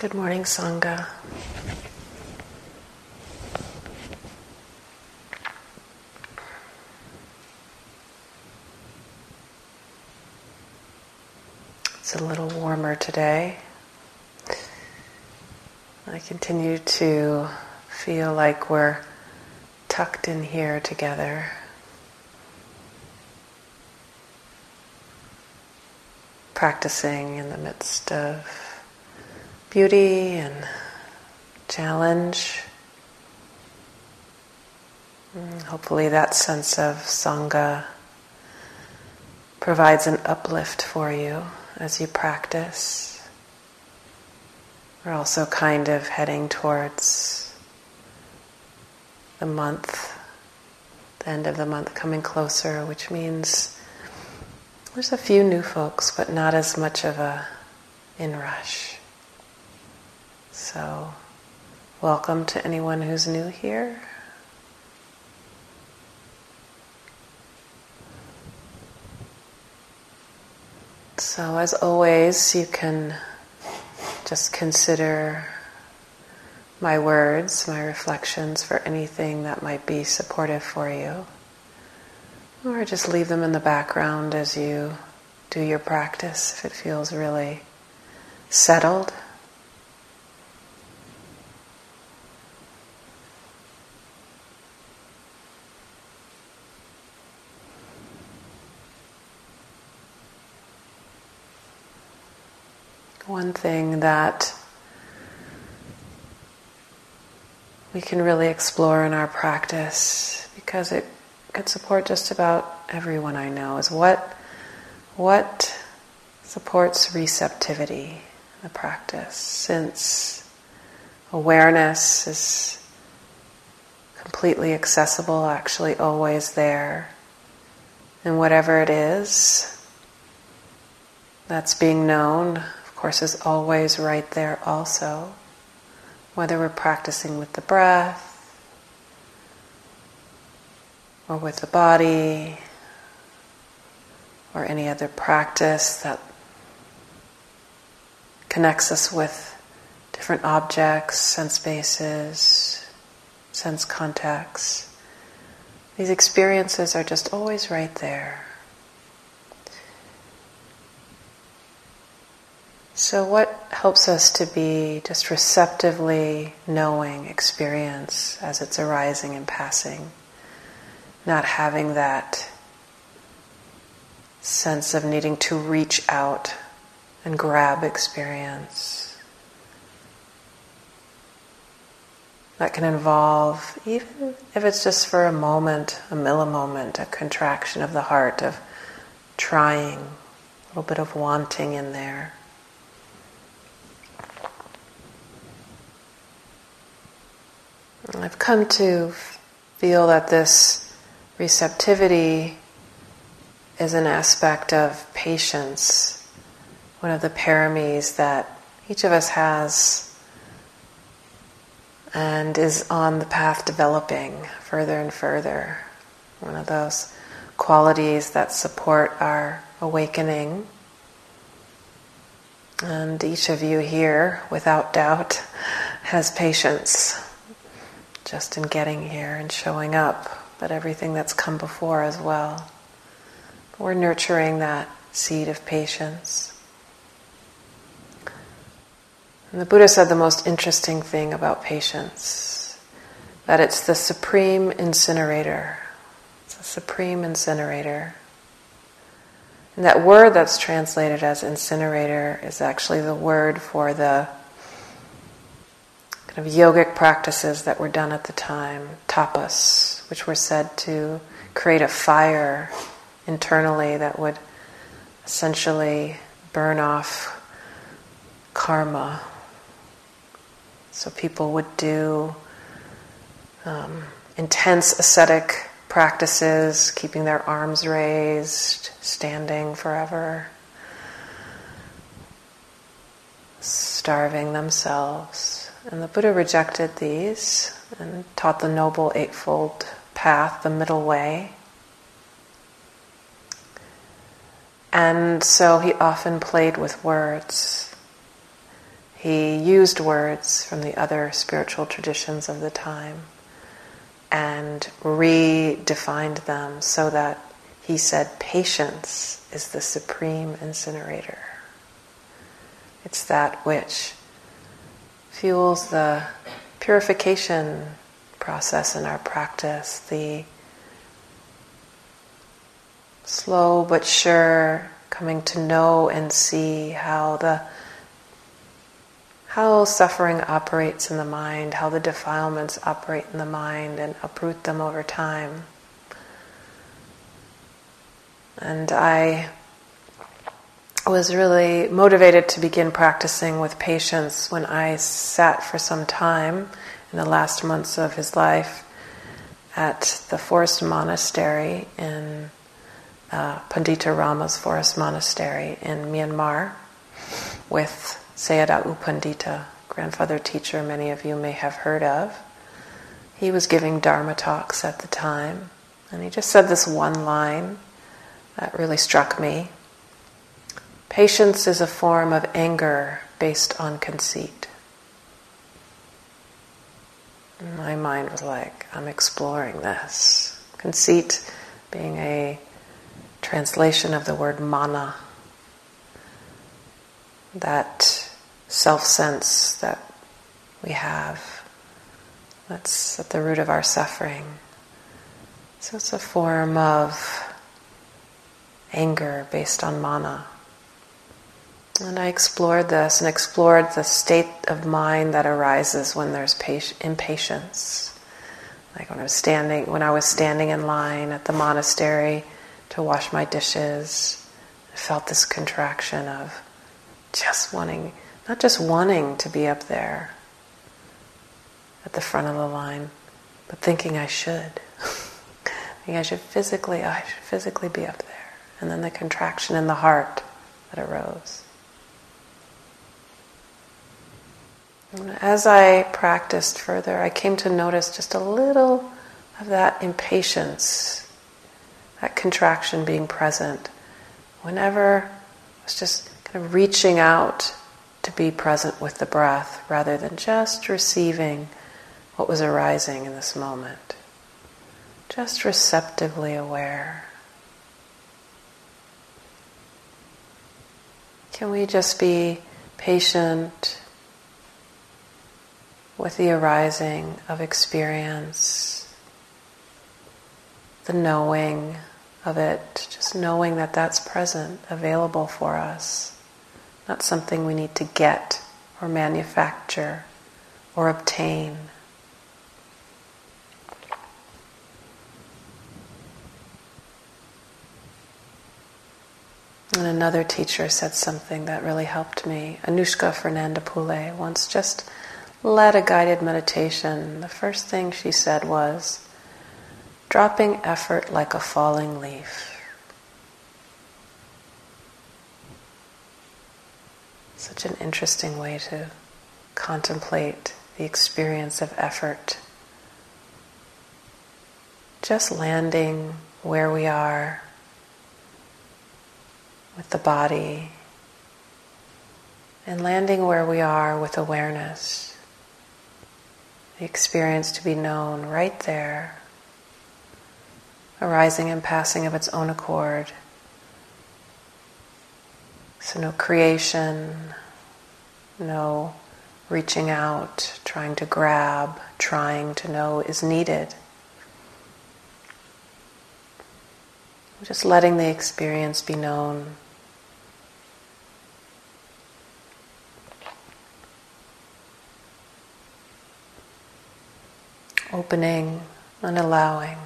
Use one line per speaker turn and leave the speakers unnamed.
Good morning, Sangha. It's a little warmer today. I continue to feel like we're tucked in here together. Practicing in the midst of beauty and challenge. Mm, hopefully, that sense of Sangha provides an uplift for you as you practice. We're also kind of heading towards the month, the end of the month coming closer, which means there's a few new folks, but not as much of a inrush. So, welcome to anyone who's new here. So, as always, you can just consider my words, my reflections for anything that might be supportive for you. Or just leave them in the background as you do your practice if it feels really settled. One thing that we can really explore in our practice because it could support just about everyone I know is what what supports receptivity in the practice? Since awareness is completely accessible actually always there and whatever it is that's being known course, is always right there also. Whether we're practicing with the breath or with the body or any other practice that connects us with different objects, sense bases, sense contacts. These experiences are just always right there. So, what helps us to be just receptively knowing experience as it's arising and passing? Not having that sense of needing to reach out and grab experience. That can involve, even if it's just for a moment, a millimoment, a contraction of the heart, of trying, a little bit of wanting in there. I've come to feel that this receptivity is an aspect of patience, one of the paramis that each of us has and is on the path developing further and further. One of those qualities that support our awakening. And each of you here, without doubt, has patience just in getting here and showing up, but everything that's come before as well. We're nurturing that seed of patience. And the Buddha said the most interesting thing about patience that it's the supreme incinerator. It's a supreme incinerator. And that word that's translated as incinerator is actually the word for the kind of yogic practices that were done at the time, tapas, which were said to create a fire internally that would essentially burn off karma. So people would do um, intense ascetic practices, keeping their arms raised, standing forever, starving themselves. And the Buddha rejected these and taught the Noble Eightfold Path, the middle way. And so he often played with words. he used words from the other spiritual traditions of the time and redefined them so that he said patience is the supreme incinerator. It's that which fuels the purification process in our practice, the slow but sure coming to know and see how the how suffering operates in the mind, how the defilements operate in the mind and uproot them over time. And I was really motivated to begin practicing with patience when I sat for some time in the last months of his life at the forest monastery in uh, Panditarama's forest monastery in Myanmar with Sayadaw U Pandita, grandfather teacher many of you may have heard of. He was giving Dharma talks at the time, and he just said this one line that really struck me. Patience is a form of anger based on conceit. My mind was like, I'm exploring this. Conceit being a translation of the word mana, that self sense that we have. That's at the root of our suffering. So it's a form of anger based on mana. And I explored this and explored the state of mind that arises when there's impatience. Like when I was standing, when I was standing in line at the monastery to wash my dishes, I felt this contraction of just wanting not just wanting to be up there at the front of the line, but thinking I should. thinking I should physically, I should physically be up there. And then the contraction in the heart that arose. As I practiced further, I came to notice just a little of that impatience, that contraction being present. Whenever I was just kind of reaching out to be present with the breath rather than just receiving what was arising in this moment. Just receptively aware. Can we just be patient with the arising of experience, the knowing of it, just knowing that that's present, available for us? not something we need to get or manufacture or obtain. And another teacher said something that really helped me. Anushka Fernandopulle once just led a guided meditation. The first thing she said was, dropping effort like a falling leaf. Such an interesting way to contemplate the experience of effort. Just landing where we are with the body and landing where we are with awareness. The experience to be known right there, arising and passing of its own accord. So, no creation, no reaching out, trying to grab, trying to know is needed. Just letting the experience be known. Opening and allowing.